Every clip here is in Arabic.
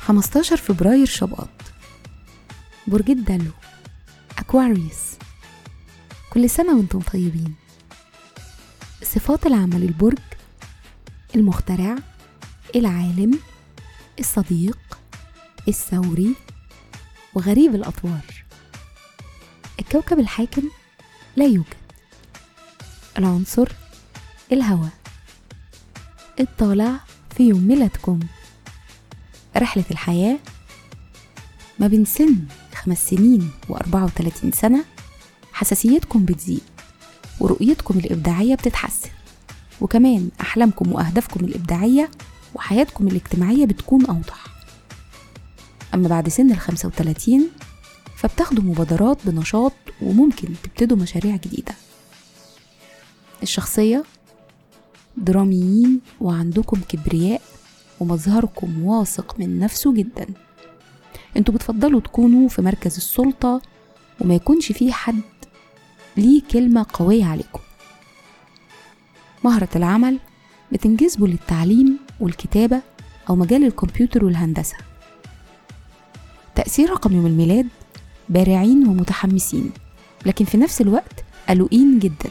خمستاشر فبراير شباط. برج الدلو أكواريوس. كل سنة وأنتم طيبين. صفات العمل البرج المخترع العالم الصديق الثوري وغريب الأطوار. الكوكب الحاكم لا يوجد. العنصر الهواء. الطالع في يوم ميلادكم. رحلة الحياة ما بين سن خمس سنين وأربعة وتلاتين سنة. حساسيتكم بتزيد ورؤيتكم الإبداعية بتتحسن. وكمان أحلامكم وأهدافكم الإبداعية وحياتكم الاجتماعية بتكون أوضح. أما بعد سن الخمسة وتلاتين فبتاخدوا مبادرات بنشاط وممكن تبتدوا مشاريع جديدة. الشخصية دراميين وعندكم كبرياء ومظهركم واثق من نفسه جدا. أنتوا بتفضلوا تكونوا في مركز السلطة وما يكونش فيه حد ليه كلمة قوية عليكم. مهرة العمل بتنجذبوا للتعليم والكتابة أو مجال الكمبيوتر والهندسة. تأثير رقم يوم الميلاد بارعين ومتحمسين لكن في نفس الوقت قلقين جدا.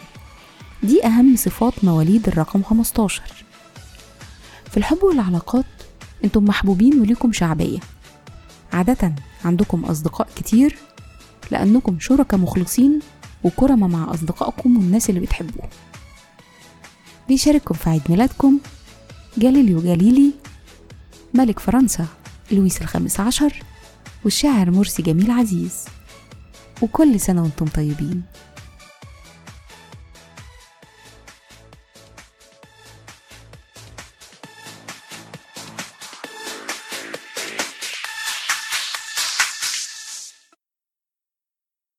دي أهم صفات مواليد الرقم 15 في الحب والعلاقات أنتم محبوبين وليكم شعبية. عادة عندكم أصدقاء كتير لأنكم شركاء مخلصين وكرمة مع أصدقائكم والناس اللي بتحبوهم بيشارككم في عيد ميلادكم جاليليو جاليلي ملك فرنسا لويس الخامس عشر والشاعر مرسي جميل عزيز. وكل سنة وأنتم طيبين.